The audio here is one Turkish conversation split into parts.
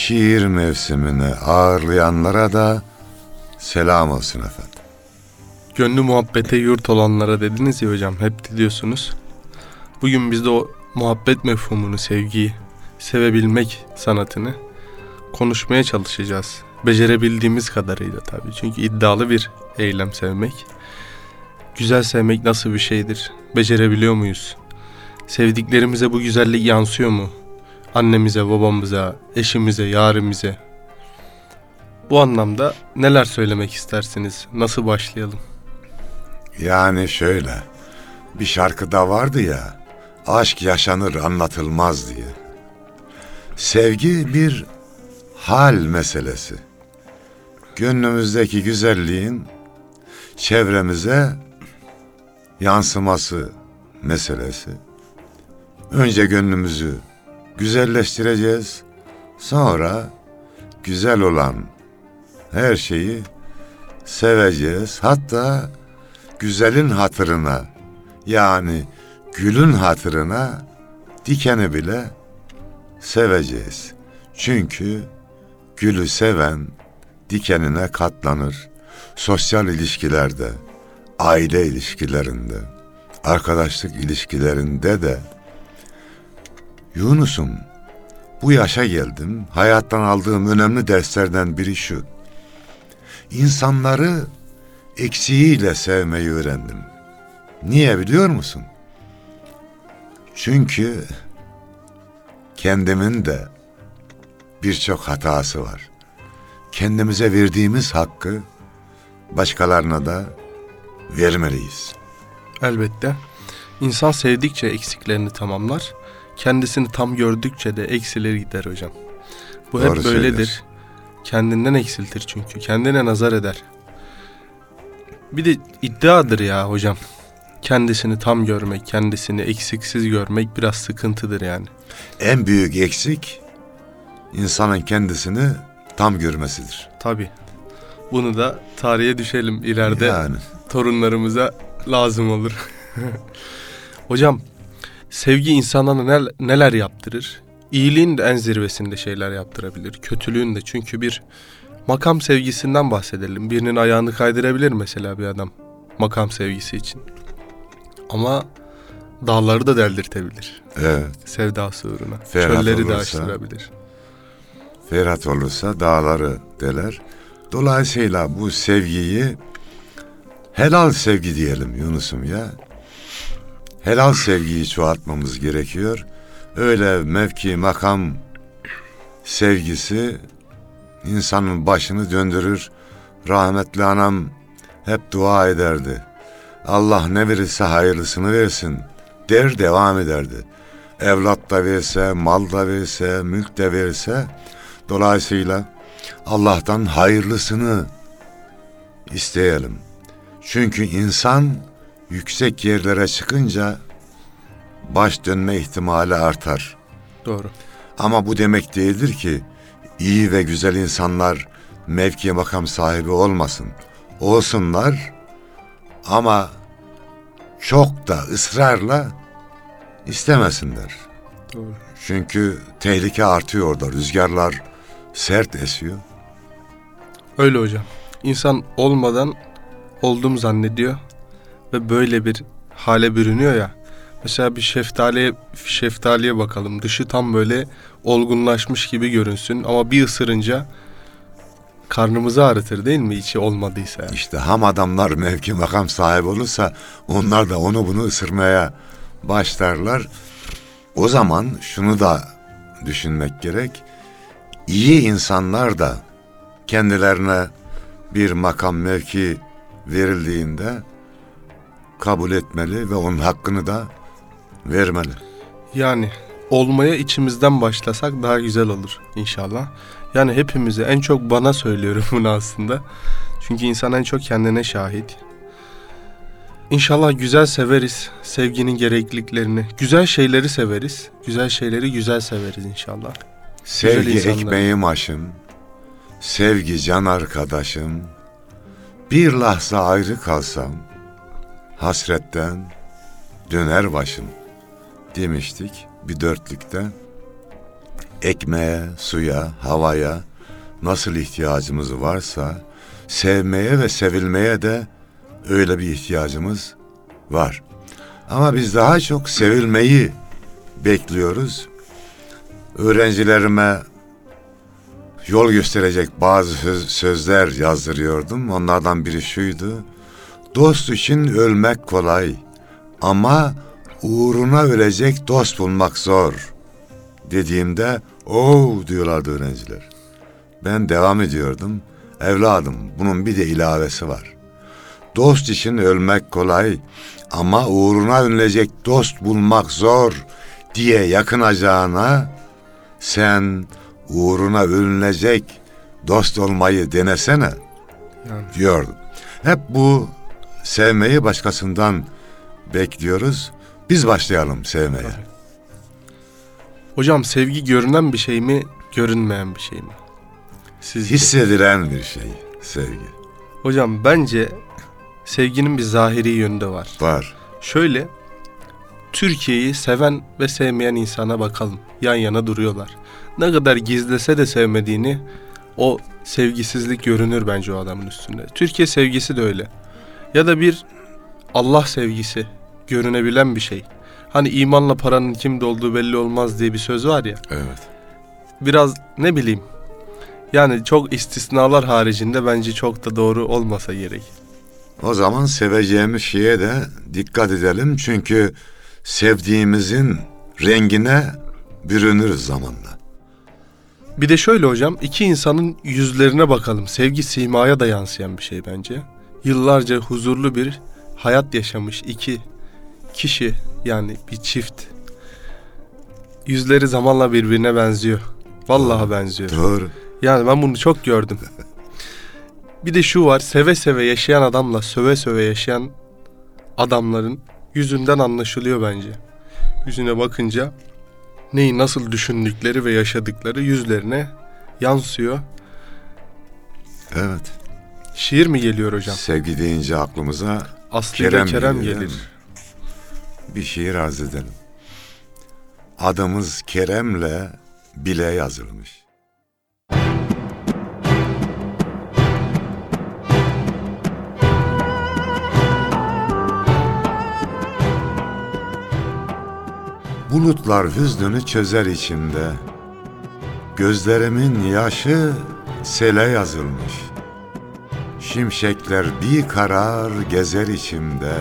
şiir mevsimini ağırlayanlara da selam olsun efendim. Gönlü muhabbete yurt olanlara dediniz ya hocam hep diyorsunuz. Bugün biz de o muhabbet mefhumunu, sevgiyi, sevebilmek sanatını konuşmaya çalışacağız. Becerebildiğimiz kadarıyla tabii. Çünkü iddialı bir eylem sevmek. Güzel sevmek nasıl bir şeydir? Becerebiliyor muyuz? Sevdiklerimize bu güzellik yansıyor mu? Annemize, babamıza, eşimize, yarimize. Bu anlamda neler söylemek istersiniz? Nasıl başlayalım? Yani şöyle, bir şarkıda vardı ya, aşk yaşanır anlatılmaz diye. Sevgi bir hal meselesi. Gönlümüzdeki güzelliğin çevremize yansıması meselesi. Önce gönlümüzü güzelleştireceğiz. Sonra güzel olan her şeyi seveceğiz. Hatta güzelin hatırına yani gülün hatırına dikeni bile seveceğiz. Çünkü gülü seven dikenine katlanır. Sosyal ilişkilerde, aile ilişkilerinde, arkadaşlık ilişkilerinde de Yunus'um bu yaşa geldim. Hayattan aldığım önemli derslerden biri şu. İnsanları eksiğiyle sevmeyi öğrendim. Niye biliyor musun? Çünkü kendimin de birçok hatası var. Kendimize verdiğimiz hakkı başkalarına da vermeliyiz. Elbette. İnsan sevdikçe eksiklerini tamamlar. Kendisini tam gördükçe de eksileri gider hocam. Bu Doğru hep böyledir. söylüyorsun. Kendinden eksiltir çünkü. Kendine nazar eder. Bir de iddiadır ya hocam. Kendisini tam görmek, kendisini eksiksiz görmek biraz sıkıntıdır yani. En büyük eksik insanın kendisini tam görmesidir. Tabi. Bunu da tarihe düşelim ileride. Yani torunlarımıza lazım olur. Hocam sevgi insana nel- neler yaptırır? İyiliğin de en zirvesinde şeyler yaptırabilir. Kötülüğün de çünkü bir makam sevgisinden bahsedelim. Birinin ayağını kaydırabilir mesela bir adam makam sevgisi için. Ama dağları da deldirtebilir evet. sevdası uğruna. Ferhat Çölleri de olursa- açtırabilir. Ferhat olursa dağları deler. Dolayısıyla bu sevgiyi helal sevgi diyelim Yunus'um ya. Helal sevgiyi çoğaltmamız gerekiyor. Öyle mevki, makam sevgisi insanın başını döndürür. Rahmetli anam hep dua ederdi. Allah ne verirse hayırlısını versin der devam ederdi. Evlat da verse, mal da verse, mülk de verse dolayısıyla Allah'tan hayırlısını isteyelim. Çünkü insan yüksek yerlere çıkınca baş dönme ihtimali artar. Doğru. Ama bu demek değildir ki iyi ve güzel insanlar mevki makam sahibi olmasın. Olsunlar ama çok da ısrarla istemesinler. Doğru. Çünkü tehlike artıyor orada. Rüzgarlar sert esiyor. Öyle hocam. İnsan olmadan oldum zannediyor ve böyle bir hale bürünüyor ya. Mesela bir şeftaliye şeftaliye bakalım. Dışı tam böyle olgunlaşmış gibi görünsün ama bir ısırınca karnımızı ağrıtır değil mi içi olmadıysa? yani. İşte ham adamlar mevki makam sahibi olursa onlar da onu bunu ısırmaya başlarlar. O zaman şunu da düşünmek gerek. İyi insanlar da kendilerine bir makam mevki verildiğinde kabul etmeli ve onun hakkını da vermeli. Yani olmaya içimizden başlasak daha güzel olur inşallah. Yani hepimize en çok bana söylüyorum bunu aslında. Çünkü insan en çok kendine şahit. İnşallah güzel severiz sevginin gerekliliklerini. Güzel şeyleri severiz. Güzel şeyleri güzel severiz inşallah. Sevgi insanlar. ekmeğim aşım, sevgi can arkadaşım. Bir lahza ayrı kalsam, hasretten döner başım demiştik bir dörtlükte. Ekmeğe, suya, havaya nasıl ihtiyacımız varsa, sevmeye ve sevilmeye de öyle bir ihtiyacımız var. Ama biz daha çok sevilmeyi bekliyoruz öğrencilerime yol gösterecek bazı söz- sözler yazdırıyordum. Onlardan biri şuydu. Dost için ölmek kolay ama uğruna ölecek dost bulmak zor. Dediğimde o diyorlardı öğrenciler. Ben devam ediyordum. Evladım bunun bir de ilavesi var. Dost için ölmek kolay ama uğruna ölecek dost bulmak zor diye yakınacağına sen uğruna ölünecek dost olmayı denesene Yani diyordum. Hep bu sevmeyi başkasından bekliyoruz. Biz başlayalım sevmeye. hocam sevgi görünen bir şey mi, görünmeyen bir şey mi? Sizce? Hissedilen bir şey sevgi. Hocam bence sevginin bir zahiri yönü de var. Var. Şöyle Türkiye'yi seven ve sevmeyen insana bakalım. Yan yana duruyorlar. Ne kadar gizlese de sevmediğini o sevgisizlik görünür bence o adamın üstünde. Türkiye sevgisi de öyle. Ya da bir Allah sevgisi görünebilen bir şey. Hani imanla paranın kimde olduğu belli olmaz diye bir söz var ya. Evet. Biraz ne bileyim. Yani çok istisnalar haricinde bence çok da doğru olmasa gerek. O zaman seveceğimiz şeye de dikkat edelim. Çünkü sevdiğimizin rengine bürünürüz zamanla. Bir de şöyle hocam, iki insanın yüzlerine bakalım. Sevgi simaya da yansıyan bir şey bence. Yıllarca huzurlu bir hayat yaşamış iki kişi yani bir çift. Yüzleri zamanla birbirine benziyor. Vallahi benziyor. Doğru. Yani ben bunu çok gördüm. Bir de şu var, seve seve yaşayan adamla söve söve yaşayan adamların yüzünden anlaşılıyor bence. Yüzüne bakınca neyi nasıl düşündükleri ve yaşadıkları yüzlerine yansıyor. Evet. Şiir mi geliyor hocam? Sevgi deyince aklımıza Aslı Kerem Kerem gelir. bir şiir arz edelim. Adımız Kerem'le bile yazılmış. Bulutlar hüznünü çözer içimde. Gözlerimin yaşı sele yazılmış. Şimşekler bir karar gezer içimde.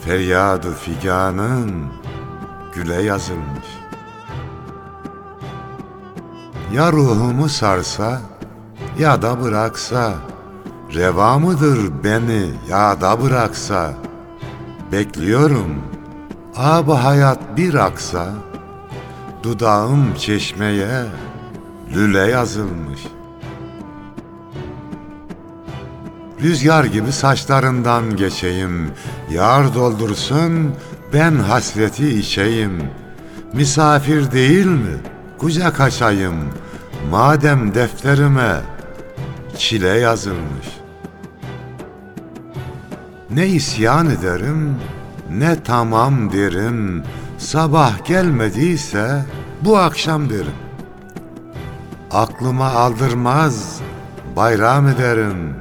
Feryadı figanın güle yazılmış. Ya ruhumu sarsa ya da bıraksa, reva mıdır beni ya da bıraksa, bekliyorum ab hayat bir aksa, dudağım çeşmeye lüle yazılmış. Rüzgar gibi saçlarından geçeyim, yar doldursun, ben hasreti içeyim. Misafir değil mi? kucak açayım madem defterime çile yazılmış. Ne isyan ederim ne tamam derim sabah gelmediyse bu akşam derim. Aklıma aldırmaz bayram ederim.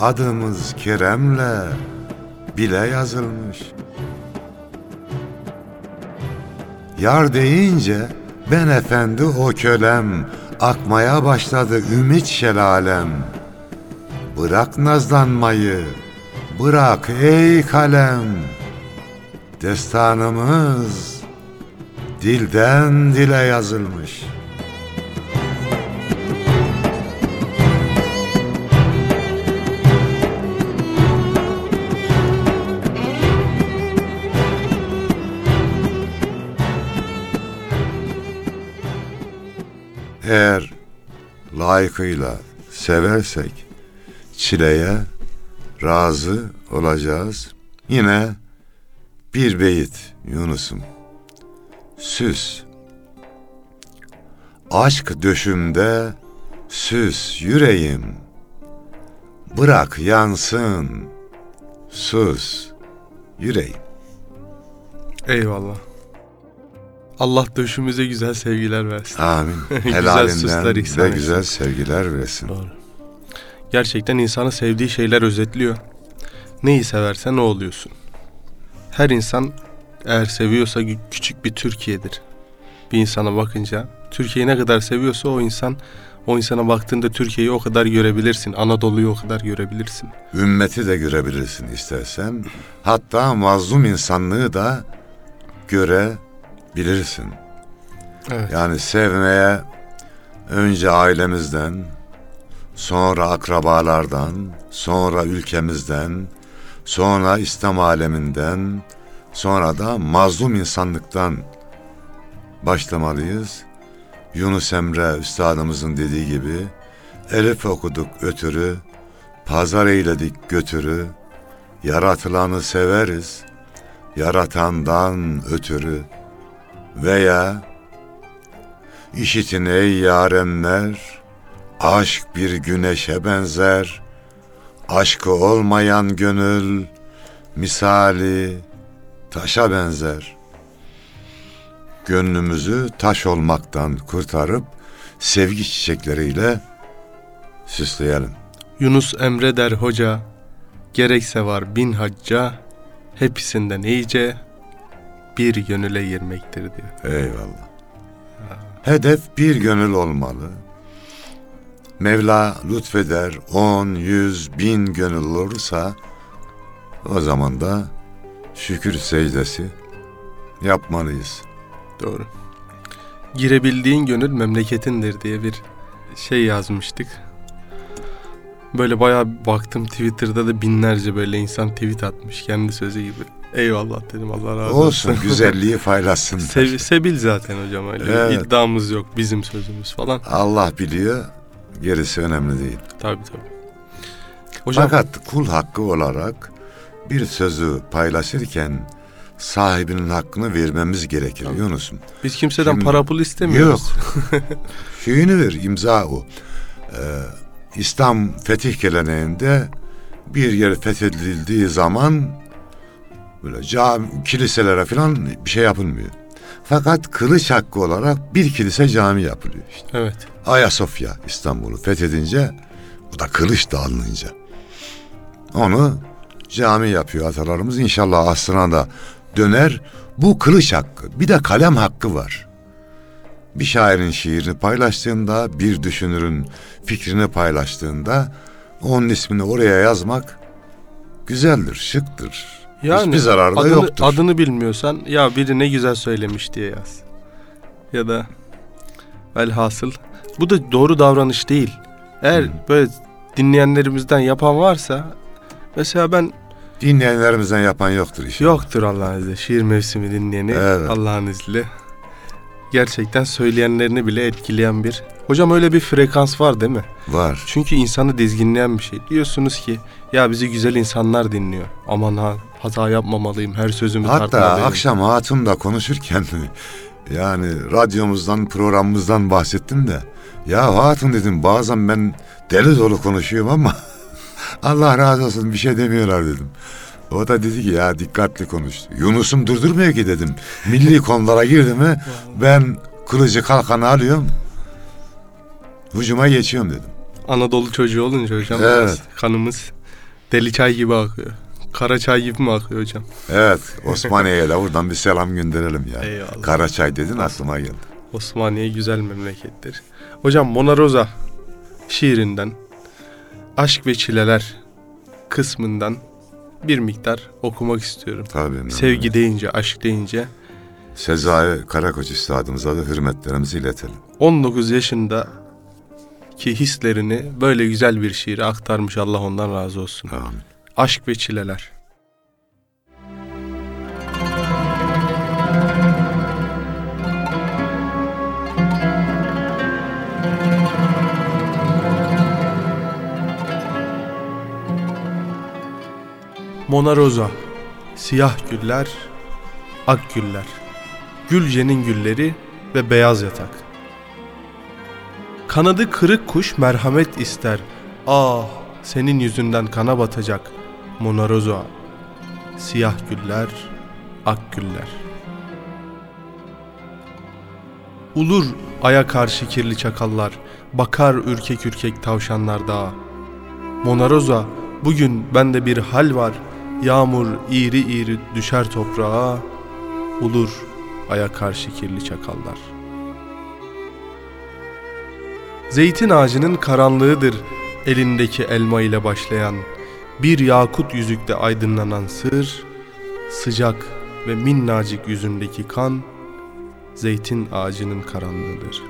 Adımız Kerem'le bile yazılmış. Yar deyince ben efendi o kölem akmaya başladı ümit şelalem. Bırak nazlanmayı, bırak ey kalem. Destanımız dilden dile yazılmış. Layıkıyla seversek çileye razı olacağız. Yine bir beyit Yunus'um. Süs. Aşk döşümde süs yüreğim. Bırak yansın. Sus yüreğim. Eyvallah. Allah döşümüze güzel sevgiler versin. Amin. Güzel süsler ihsan ve etsin. güzel sevgiler versin. Doğru. Gerçekten insanı sevdiği şeyler özetliyor. Neyi seversen o oluyorsun. Her insan eğer seviyorsa küçük bir Türkiye'dir. Bir insana bakınca Türkiye'yi ne kadar seviyorsa o insan o insana baktığında Türkiye'yi o kadar görebilirsin. Anadolu'yu o kadar görebilirsin. Ümmeti de görebilirsin istersen. Hatta mazlum insanlığı da görebilirsin. Evet. Yani sevmeye önce ailemizden, sonra akrabalardan, sonra ülkemizden, sonra İslam aleminden, sonra da mazlum insanlıktan başlamalıyız. Yunus Emre üstadımızın dediği gibi elif okuduk ötürü, pazar eyledik götürü, yaratılanı severiz, yaratandan ötürü veya İşitin ey yarenler, aşk bir güneşe benzer, aşkı olmayan gönül, misali taşa benzer. Gönlümüzü taş olmaktan kurtarıp, sevgi çiçekleriyle süsleyelim. Yunus Emre der hoca, gerekse var bin hacca, hepsinden iyice bir gönüle girmektir diyor. Eyvallah. Hedef bir gönül olmalı. Mevla lütfeder on, yüz, bin gönül olursa o zaman da şükür secdesi yapmalıyız. Doğru. Girebildiğin gönül memleketindir diye bir şey yazmıştık. Böyle bayağı baktım Twitter'da da binlerce böyle insan tweet atmış kendi sözü gibi. Eyvallah dedim Allah razı olsun. Olsun güzelliği paylaşsın. Sev- sebil zaten hocam öyle Evet. iddiamız yok bizim sözümüz falan. Allah biliyor gerisi önemli değil. Tabii tabii. Hocam Fakat kul hakkı olarak bir sözü paylaşırken sahibinin hakkını vermemiz gerekir Tabii. Yunus'um. biz kimseden Şimdi- para pul istemiyoruz. Şeyini ver, imza o. Ee, İslam fetih geleneğinde bir yer fethedildiği zaman böyle cami, kiliselere falan bir şey yapılmıyor. Fakat kılıç hakkı olarak bir kilise cami yapılıyor işte. Evet. Ayasofya İstanbul'u fethedince o da kılıç da alınınca. Onu cami yapıyor atalarımız. İnşallah aslına da döner. Bu kılıç hakkı. Bir de kalem hakkı var. Bir şairin şiirini paylaştığında, bir düşünürün fikrini paylaştığında onun ismini oraya yazmak güzeldir, şıktır. Hiçbir zararı da adını, yoktur. adını bilmiyorsan ya biri ne güzel söylemiş diye yaz. Ya da velhasıl bu da doğru davranış değil. Eğer Hı. böyle dinleyenlerimizden yapan varsa mesela ben Dinleyenlerimizden yapan yoktur inşallah. yoktur Allah'ın izniyle şiir mevsimi dinleyeni Evet. Allah'ın izniyle. Gerçekten söyleyenlerini bile etkileyen bir. Hocam öyle bir frekans var değil mi? Var. Çünkü insanı dizginleyen bir şey. Diyorsunuz ki ya bizi güzel insanlar dinliyor. Aman ha hata yapmamalıyım her sözümü Hatta tartmalıyım. akşam hatunla konuşurken Yani radyomuzdan, programımızdan bahsettim de. Ya hatun dedim bazen ben deli dolu konuşuyorum ama Allah razı olsun bir şey demiyorlar dedim. O da dedi ki ya dikkatli konuş. Yunus'um durdurmuyor ki dedim. Milli konulara girdi mi ben kılıcı kalkanı alıyorum. Hücuma geçiyorum dedim. Anadolu çocuğu olunca hocam Evet. kanımız deli çay gibi akıyor. Kara çay gibi mi akıyor hocam? Evet Osmaniye'ye de buradan bir selam gönderelim ya. Eyvallah. Karaçay dedin aklıma geldi. Osmaniye güzel memlekettir. Hocam Mona Rosa şiirinden Aşk ve Çileler kısmından bir miktar okumak istiyorum. Tabii. Sevgi deyince, aşk deyince Sezai Karakoç üstadımıza da hürmetlerimizi iletelim. 19 yaşında ki hislerini böyle güzel bir şiire aktarmış Allah ondan razı olsun. Amin. Aşk ve Çileler. Mona Rosa, siyah güller, ak güller, Gülce'nin gülleri ve beyaz yatak. Kanadı kırık kuş merhamet ister. Ah senin yüzünden kana batacak. Mona Rosa. Siyah güller, ak güller. Ulur aya karşı kirli çakallar. Bakar ürkek ürkek tavşanlar dağa. Mona Rosa, bugün bende bir hal var. Yağmur iğri iğri düşer toprağa. Ulur aya karşı kirli çakallar. Zeytin ağacının karanlığıdır elindeki elma ile başlayan. Bir yakut yüzükte aydınlanan sır, sıcak ve minnacık yüzündeki kan, zeytin ağacının karanlığıdır.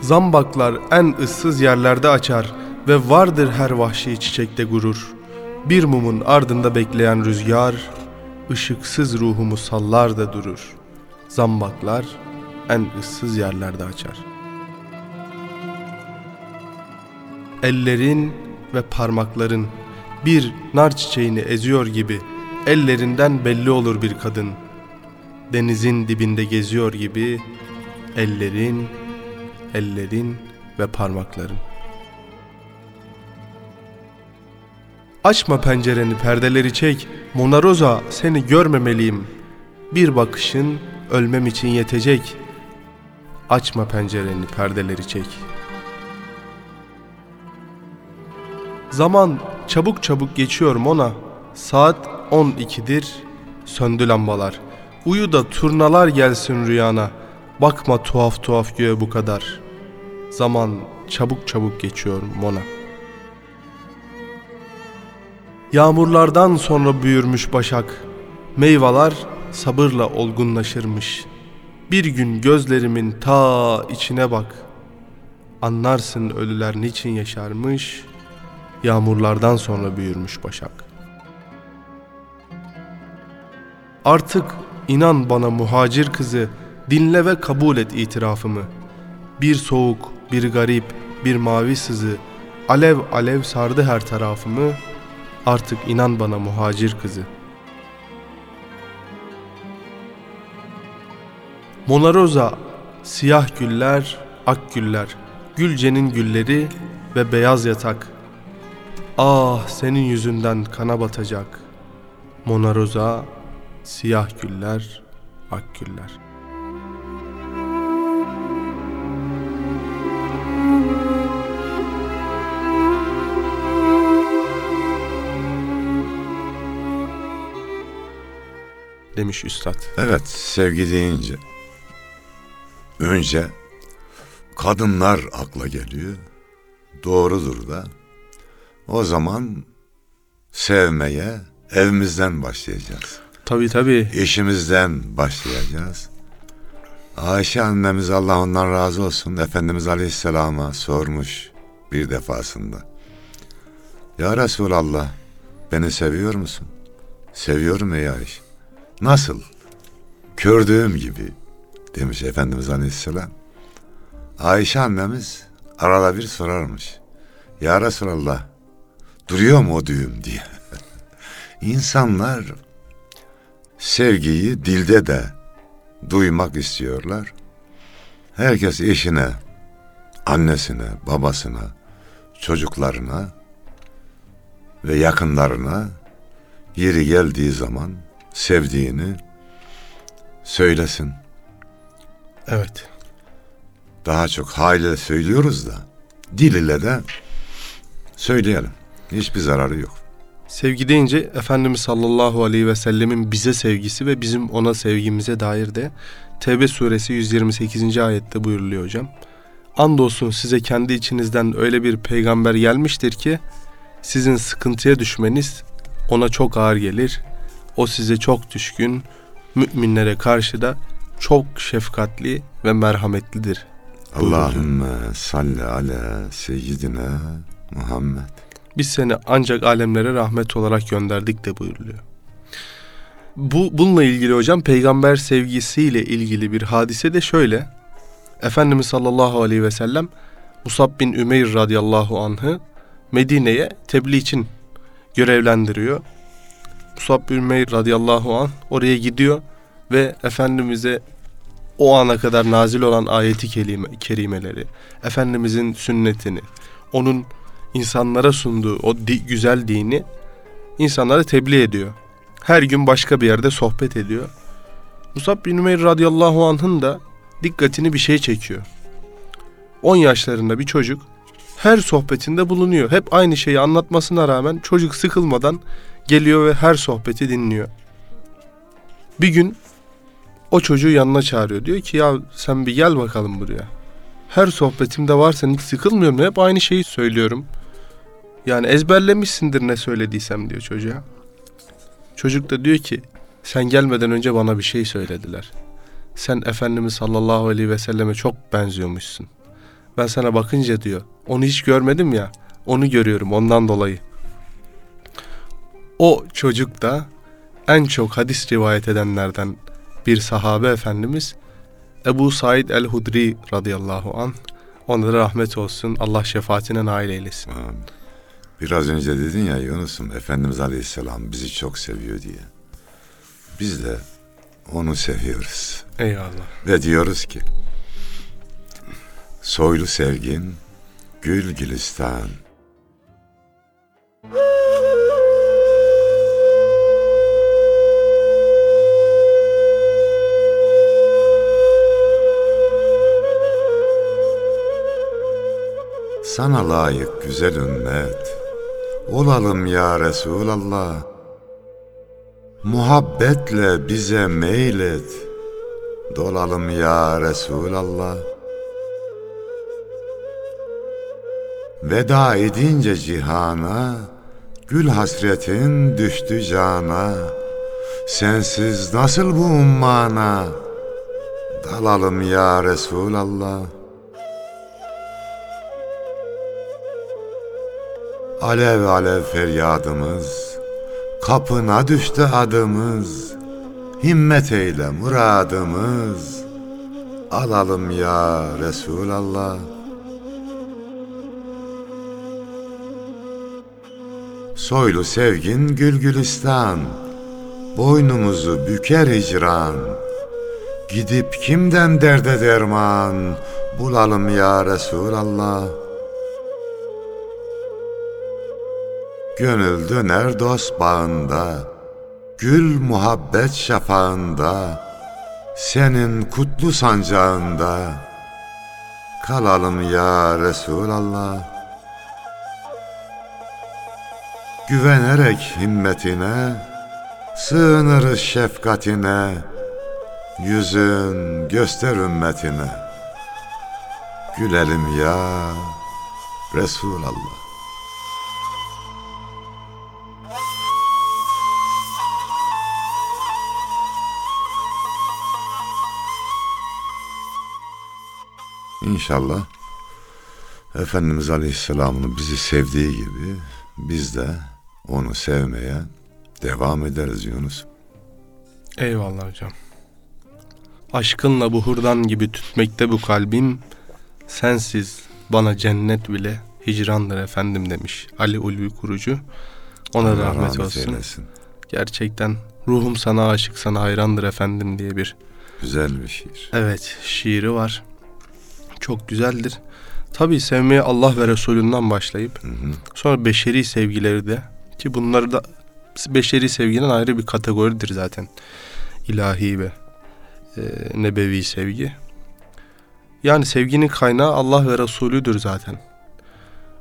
Zambaklar en ıssız yerlerde açar ve vardır her vahşi çiçekte gurur. Bir mumun ardında bekleyen rüzgar, ışıksız ruhumu sallar da durur. Zambaklar en ıssız yerlerde açar. Ellerin ve parmakların bir nar çiçeğini eziyor gibi ellerinden belli olur bir kadın. Denizin dibinde geziyor gibi ellerin, ellerin ve parmakların. Açma pencereni perdeleri çek Mona Rosa seni görmemeliyim Bir bakışın ölmem için yetecek Açma pencereni perdeleri çek Zaman çabuk çabuk geçiyor Mona. Saat 12'dir söndü lambalar. Uyu da turnalar gelsin rüyana. Bakma tuhaf tuhaf göğe bu kadar. Zaman çabuk çabuk geçiyor Mona. Yağmurlardan sonra büyürmüş başak. Meyveler sabırla olgunlaşırmış. Bir gün gözlerimin ta içine bak. Anlarsın ölüler niçin yaşarmış Yağmurlardan sonra büyürmüş başak Artık inan bana muhacir kızı Dinle ve kabul et itirafımı Bir soğuk, bir garip, bir mavi sızı Alev alev sardı her tarafımı Artık inan bana muhacir kızı. Mona Rosa, siyah güller, ak güller, Gülce'nin gülleri ve beyaz yatak. Ah senin yüzünden kana batacak. Mona Rosa, siyah güller, ak güller. demiş üstad. Evet sevgi deyince önce kadınlar akla geliyor. Doğrudur da. O zaman sevmeye evimizden başlayacağız. Tabi tabi. İşimizden başlayacağız. Ayşe annemiz Allah ondan razı olsun Efendimiz Aleyhisselam'a sormuş bir defasında. Ya Resulallah beni seviyor musun? Seviyorum ey Ayşe. Nasıl? Kördüğüm gibi demiş Efendimiz Aleyhisselam. Ayşe annemiz arada bir sorarmış. Ya Resulallah duruyor mu o düğüm diye. İnsanlar sevgiyi dilde de duymak istiyorlar. Herkes eşine, annesine, babasına, çocuklarına ve yakınlarına yeri geldiği zaman sevdiğini söylesin. Evet. Daha çok haliyle söylüyoruz da dil ile de söyleyelim. Hiçbir zararı yok. Sevgi deyince Efendimiz sallallahu aleyhi ve sellemin bize sevgisi ve bizim ona sevgimize dair de Tevbe suresi 128. ayette buyuruluyor hocam. Andolsun size kendi içinizden öyle bir peygamber gelmiştir ki sizin sıkıntıya düşmeniz ona çok ağır gelir. O size çok düşkün, müminlere karşı da çok şefkatli ve merhametlidir. Allahümme salli ala seyyidina Muhammed. Biz seni ancak alemlere rahmet olarak gönderdik de buyuruluyor. Bu bununla ilgili hocam peygamber sevgisiyle ilgili bir hadise de şöyle. Efendimiz sallallahu aleyhi ve sellem Musab bin Ümeyr radıyallahu anh'ı Medine'ye tebliğ için görevlendiriyor. Musab bin Ümeyr radıyallahu anh oraya gidiyor ve Efendimiz'e o ana kadar nazil olan ayeti kelime, kerimeleri, Efendimiz'in sünnetini, onun insanlara sunduğu o di- güzel dini insanlara tebliğ ediyor. Her gün başka bir yerde sohbet ediyor. Musab bin Ümeyr radıyallahu anh'ın da dikkatini bir şey çekiyor. 10 yaşlarında bir çocuk her sohbetinde bulunuyor. Hep aynı şeyi anlatmasına rağmen çocuk sıkılmadan geliyor ve her sohbeti dinliyor. Bir gün o çocuğu yanına çağırıyor. Diyor ki ya sen bir gel bakalım buraya. Her sohbetimde varsan hiç sıkılmıyorum. Hep aynı şeyi söylüyorum. Yani ezberlemişsindir ne söylediysem diyor çocuğa. Çocuk da diyor ki sen gelmeden önce bana bir şey söylediler. Sen Efendimiz sallallahu aleyhi ve selleme çok benziyormuşsun. Ben sana bakınca diyor onu hiç görmedim ya onu görüyorum ondan dolayı. O çocuk da en çok hadis rivayet edenlerden bir sahabe efendimiz Ebu Said el-Hudri radıyallahu an ona da rahmet olsun. Allah şefaatine nail eylesin. Amin. Biraz önce dedin ya Yunus'um Efendimiz Aleyhisselam bizi çok seviyor diye. Biz de onu seviyoruz. Eyvallah. Ve diyoruz ki soylu sevgin gül gülistan. Sana layık güzel ümmet olalım ya Resulallah. Muhabbetle bize meylet dolalım ya Resulallah. Veda edince cihana, gül hasretin düştü cana. Sensiz nasıl bu ummana, dalalım ya Resulallah. Alev alev feryadımız, kapına düştü adımız. Himmet eyle muradımız, alalım ya Resulallah. Soylu sevgin gül gülistan, boynumuzu büker hicran. Gidip kimden derde derman, bulalım ya Resulallah. Gönül döner dost bağında, Gül muhabbet şafağında, Senin kutlu sancağında, Kalalım ya Resulallah. Güvenerek himmetine, Sığınırız şefkatine, Yüzün göster ümmetine. Gülelim ya Resulallah. İnşallah Efendimiz Aleyhisselam'ın bizi sevdiği gibi biz de onu sevmeye devam ederiz Yunus. Eyvallah hocam. Aşkınla buhurdan gibi tütmekte bu kalbim. Sensiz bana cennet bile hicrandır efendim demiş Ali Ulvi kurucu. Ona Allah rahmet, olsun. eylesin. Gerçekten Ruhum sana aşık sana hayrandır efendim diye bir Güzel bir şiir. evet şiiri var. Çok güzeldir. Tabii sevmeye Allah ve Resulünden başlayıp Hı hı. sonra beşeri sevgileri de ki bunları da beşeri sevginin ayrı bir kategoridir zaten. İlahi ve e, nebevi sevgi. Yani sevginin kaynağı Allah ve Resulüdür zaten.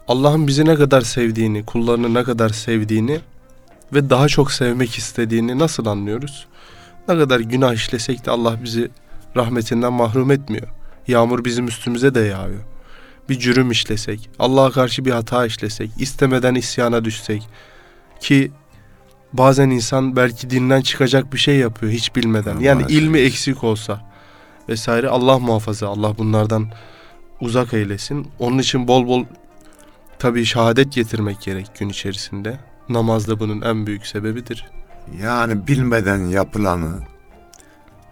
Allah'ın bizi ne kadar sevdiğini, kullarını ne kadar sevdiğini ve daha çok sevmek istediğini nasıl anlıyoruz? Ne kadar günah işlesek de Allah bizi rahmetinden mahrum etmiyor. Yağmur bizim üstümüze de yağıyor. Bir cürüm işlesek, Allah'a karşı bir hata işlesek, istemeden isyana düşsek ki bazen insan belki dinden çıkacak bir şey yapıyor hiç bilmeden. Allah Yani aşkına. ilmi eksik olsa vesaire Allah muhafaza. Allah bunlardan uzak eylesin. Onun için bol bol tabii şehadet getirmek gerek gün içerisinde. Namaz da bunun en büyük sebebidir. Yani bilmeden yapılanı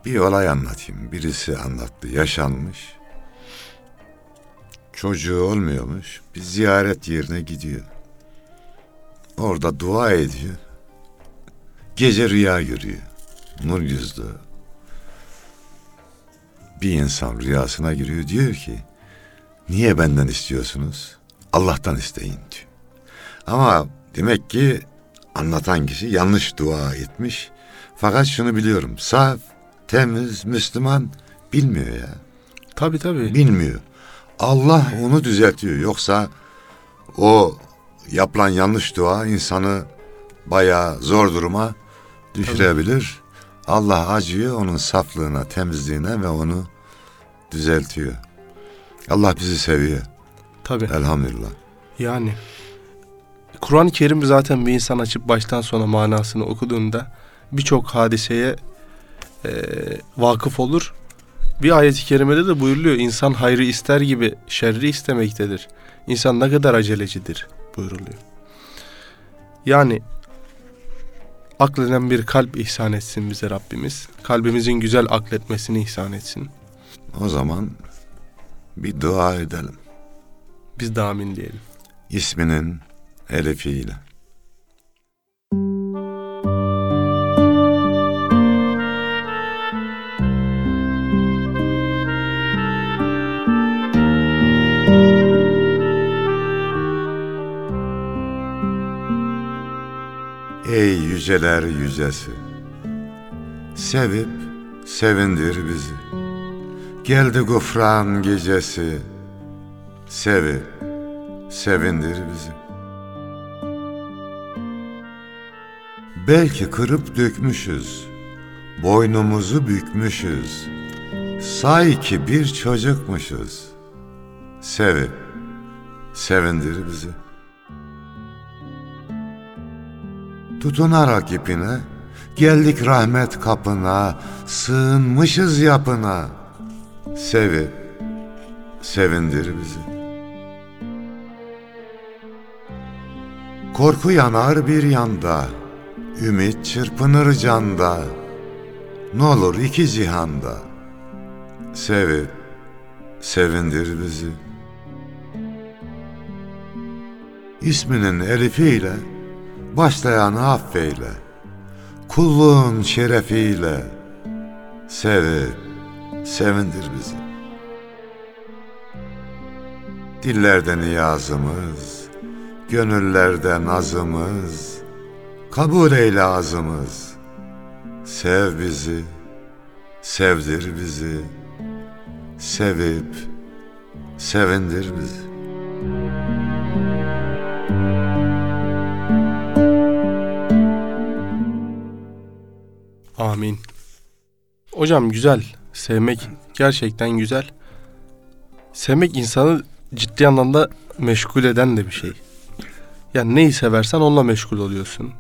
bir olay anlatayım. Birisi anlattı, yaşanmış. Çocuğu olmuyormuş. Bir ziyaret yerine gidiyor. Orada dua ediyor. Gece rüya görüyor. Nur yüzlü. Bir insan rüyasına giriyor diyor ki niye benden istiyorsunuz? Allah'tan isteyin diyor. Ama demek ki anlatan kişi yanlış dua etmiş. Fakat şunu biliyorum. Saf, temiz, Müslüman bilmiyor ya. Tabii tabii. Bilmiyor. Allah onu düzeltiyor. Yoksa o yapılan yanlış dua insanı bayağı zor duruma düşürebilir. Allah acıyor onun saflığına, temizliğine ve onu düzeltiyor. Allah bizi seviyor. Tabii. Elhamdülillah. Yani Kur'an-ı Kerim zaten bir insan açıp baştan sona manasını okuduğunda birçok hadiseye e, vakıf olur. Bir ayet-i kerimede de buyuruluyor insan hayrı ister gibi şerri istemektedir. İnsan ne kadar acelecidir buyuruluyor. Yani akleden bir kalp ihsan etsin bize Rabbimiz. Kalbimizin güzel akletmesini ihsan etsin. O zaman bir dua edelim. Biz de amin diyelim. İsminin elifiyle. Ey yüceler yücesi, sevip sevindir bizi. Geldi gufran gecesi, sevip sevindir bizi. Belki kırıp dökmüşüz, boynumuzu bükmüşüz. Say ki bir çocukmuşuz. Sevip sevindir bizi. Tutunarak ipine, geldik rahmet kapına, sığınmışız yapına. Sevip sevindir bizi. Korku yanar bir yanda, ümit çırpınır canda. Ne olur iki cihanda, sevip sevindir bizi. İsminin elifiyle başlayanı affeyle. Kulluğun şerefiyle sevip sevindir bizi. Dillerde niyazımız, gönüllerde nazımız, kabul eyle azımız. Sev bizi, sevdir bizi, sevip sevindir bizi. Amin. Hocam güzel. Sevmek gerçekten güzel. Sevmek insanı ciddi anlamda meşgul eden de bir şey. Yani neyi seversen onunla meşgul oluyorsun.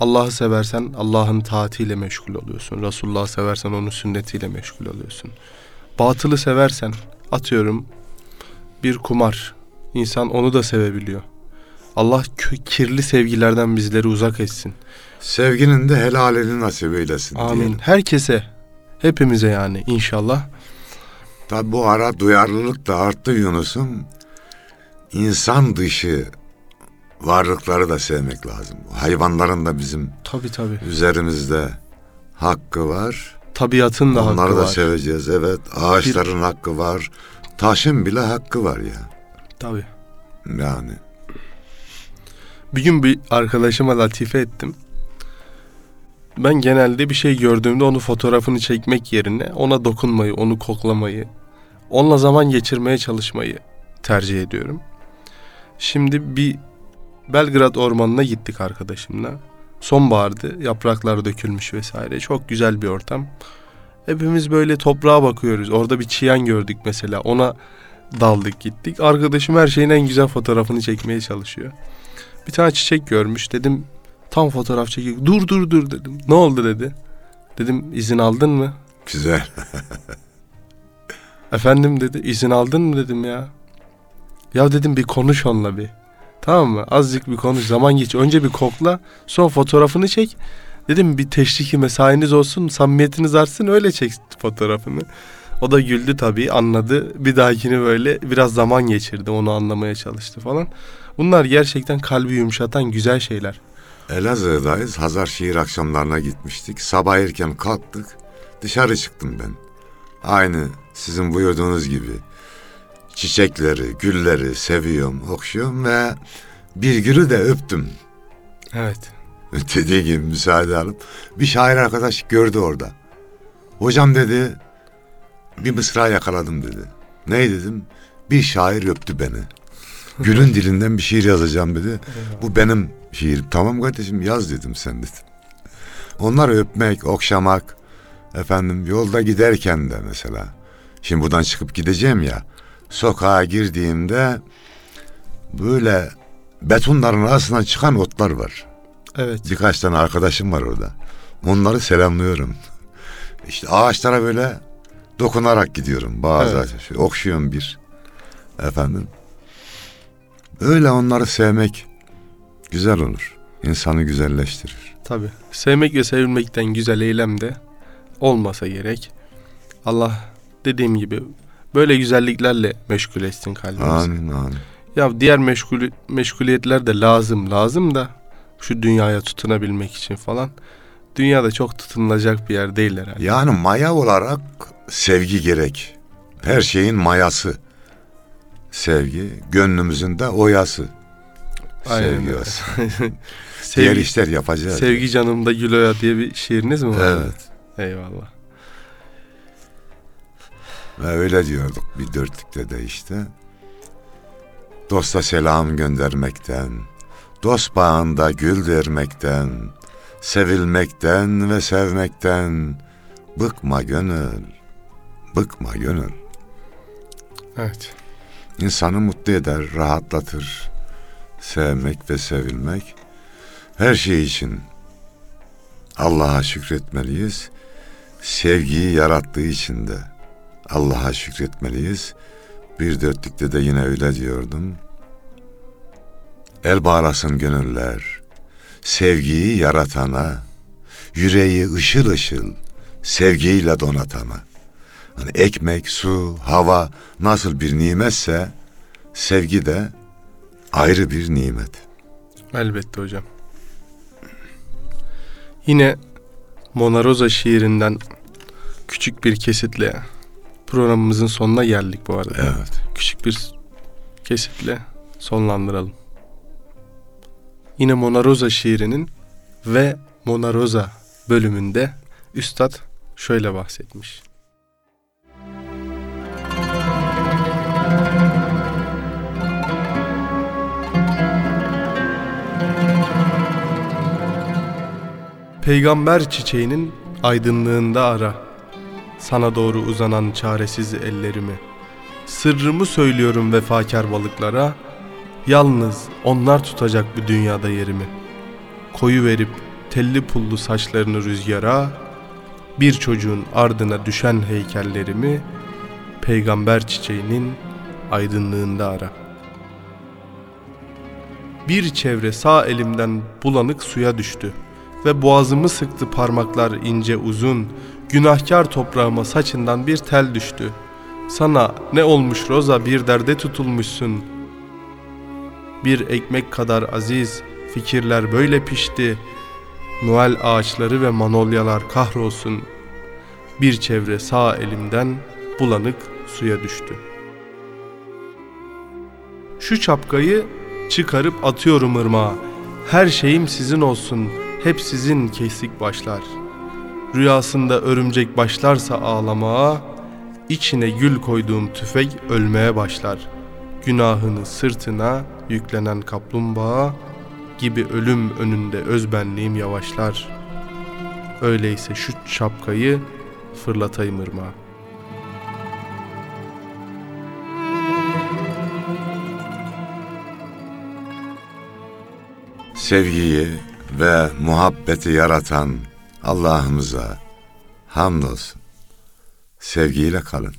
Allah'ı seversen Allah'ın taatiyle meşgul oluyorsun. Resulullah'ı seversen onun sünnetiyle meşgul oluyorsun. Batılı seversen atıyorum bir kumar. İnsan onu da sevebiliyor. Allah kirli sevgilerden bizleri uzak etsin. Sevginin de helalini nasip eylesin Amin. diyelim. Herkese, hepimize yani inşallah. Tabi bu ara duyarlılık da arttı Yunus'um. İnsan dışı varlıkları da sevmek lazım. Hayvanların da bizim Tabii tabii. üzerimizde hakkı var. Tabiatın da Onları hakkı da var. seveceğiz. Evet, ağaçların hakkı var. Taşın bile hakkı var ya. Tabii. Yani Bir gün bir arkadaşıma latife ettim. Ben genelde bir şey gördüğümde onu fotoğrafını çekmek yerine ona dokunmayı, onu koklamayı, onunla zaman geçirmeye çalışmayı tercih ediyorum. Şimdi bir Belgrad ormanına gittik arkadaşımla. Sonbahardı, yapraklar dökülmüş vesaire. Çok güzel bir ortam. Hepimiz böyle toprağa bakıyoruz. Orada bir çiyan gördük mesela. Ona daldık gittik. Arkadaşım her şeyin en güzel fotoğrafını çekmeye çalışıyor. Bir tane çiçek görmüş. Dedim tam fotoğraf çekiyor. Dur dur dur dedim. Ne oldu dedi. Dedim izin aldın mı? güzel. Efendim dedi. izin aldın mı dedim ya. Ya dedim bir konuş onunla bir. Tamam mı? Azıcık bir konuş. Zaman geç. Önce bir kokla. Sonra fotoğrafını çek. Dedim bir teşriki mesainiz olsun. Samimiyetiniz artsın. Öyle çek fotoğrafını. O da güldü tabii. Anladı. Bir dahakini böyle biraz zaman geçirdi. Onu anlamaya çalıştı falan. Bunlar gerçekten kalbi yumuşatan güzel şeyler. Elazığ'dayız. Hazar şiir akşamlarına gitmiştik. Sabah erken kalktık. Dışarı çıktım ben. Aynı sizin buyurduğunuz gibi. Çiçekleri, gülleri seviyorum, okşuyorum ve bir gülü de öptüm. Evet. Dediği gibi müsaade alıp bir şair arkadaş gördü orada. Hocam dedi bir mısra yakaladım dedi. Ne dedim? Bir şair öptü beni. Gülün dilinden bir şiir yazacağım dedi. Bu benim şiirim. Tamam kardeşim yaz dedim sen dedim. Onları öpmek, okşamak, efendim yolda giderken de mesela. Şimdi buradan çıkıp gideceğim ya. Sokağa girdiğimde böyle betonların arasından çıkan otlar var. Evet. Birkaç tane arkadaşım var orada. Onları selamlıyorum. İşte ağaçlara böyle dokunarak gidiyorum. Bazı Evet. ağaçlar. Şöyle okşuyorum bir. Efendim. Öyle onları sevmek güzel olur. İnsanı güzelleştirir. Tabii. Sevmek ve sevilmekten güzel eylem de olmasa gerek. Allah dediğim gibi böyle güzelliklerle meşgul etsin kalbimizi. Amin amin. Ya diğer meşgul meşguliyetler de lazım lazım da şu dünyaya tutunabilmek için falan. Dünyada çok tutunulacak bir yer değil herhalde. Yani maya olarak sevgi gerek. Her şeyin mayası. Sevgi, gönlümüzün de oyası. Aynen sevgi öyle. olsun. Diğer Sevgi, işler yapacağız. sevgi canımda gül oya diye bir şiiriniz mi var? Evet. Eyvallah. Ve öyle diyorduk bir dörtlükte de işte. Dosta selam göndermekten, dost bağında gül vermekten, sevilmekten ve sevmekten bıkma gönül, bıkma gönül. Evet. İnsanı mutlu eder, rahatlatır. Sevmek ve sevilmek her şey için Allah'a şükretmeliyiz. Sevgiyi yarattığı için de Allah'a şükretmeliyiz. Bir dörtlükte de yine öyle diyordum. El bağlasın gönüller. Sevgiyi yaratana, yüreği ışıl ışıl sevgiyle donatana. Hani ekmek, su, hava nasıl bir nimetse sevgi de ayrı bir nimet. Elbette hocam. Yine Mona Rosa şiirinden küçük bir kesitle programımızın sonuna geldik bu arada. Evet. Küçük bir kesitle sonlandıralım. Yine Mona Rosa şiirinin ve Mona Rosa bölümünde Üstad şöyle bahsetmiş. Peygamber çiçeğinin aydınlığında ara. Sana doğru uzanan çaresiz ellerimi. Sırrımı söylüyorum vefakar balıklara. Yalnız onlar tutacak bu dünyada yerimi. Koyu verip telli pullu saçlarını rüzgara Bir çocuğun ardına düşen heykellerimi Peygamber çiçeğinin aydınlığında ara. Bir çevre sağ elimden bulanık suya düştü ve boğazımı sıktı parmaklar ince uzun. Günahkar toprağıma saçından bir tel düştü. Sana ne olmuş Roza bir derde tutulmuşsun. Bir ekmek kadar aziz, fikirler böyle pişti. Noel ağaçları ve manolyalar kahrolsun. Bir çevre sağ elimden bulanık suya düştü. Şu çapkayı çıkarıp atıyorum ırmağa. Her şeyim sizin olsun, hep sizin kesik başlar. Rüyasında örümcek başlarsa ağlamaya, içine gül koyduğum tüfek ölmeye başlar. Günahını sırtına yüklenen kaplumbağa gibi ölüm önünde özbenliğim yavaşlar. Öyleyse şu şapkayı fırlatayım ırmağa. Sevgiyi ve muhabbeti yaratan Allah'ımıza hamdolsun. Sevgiyle kalın.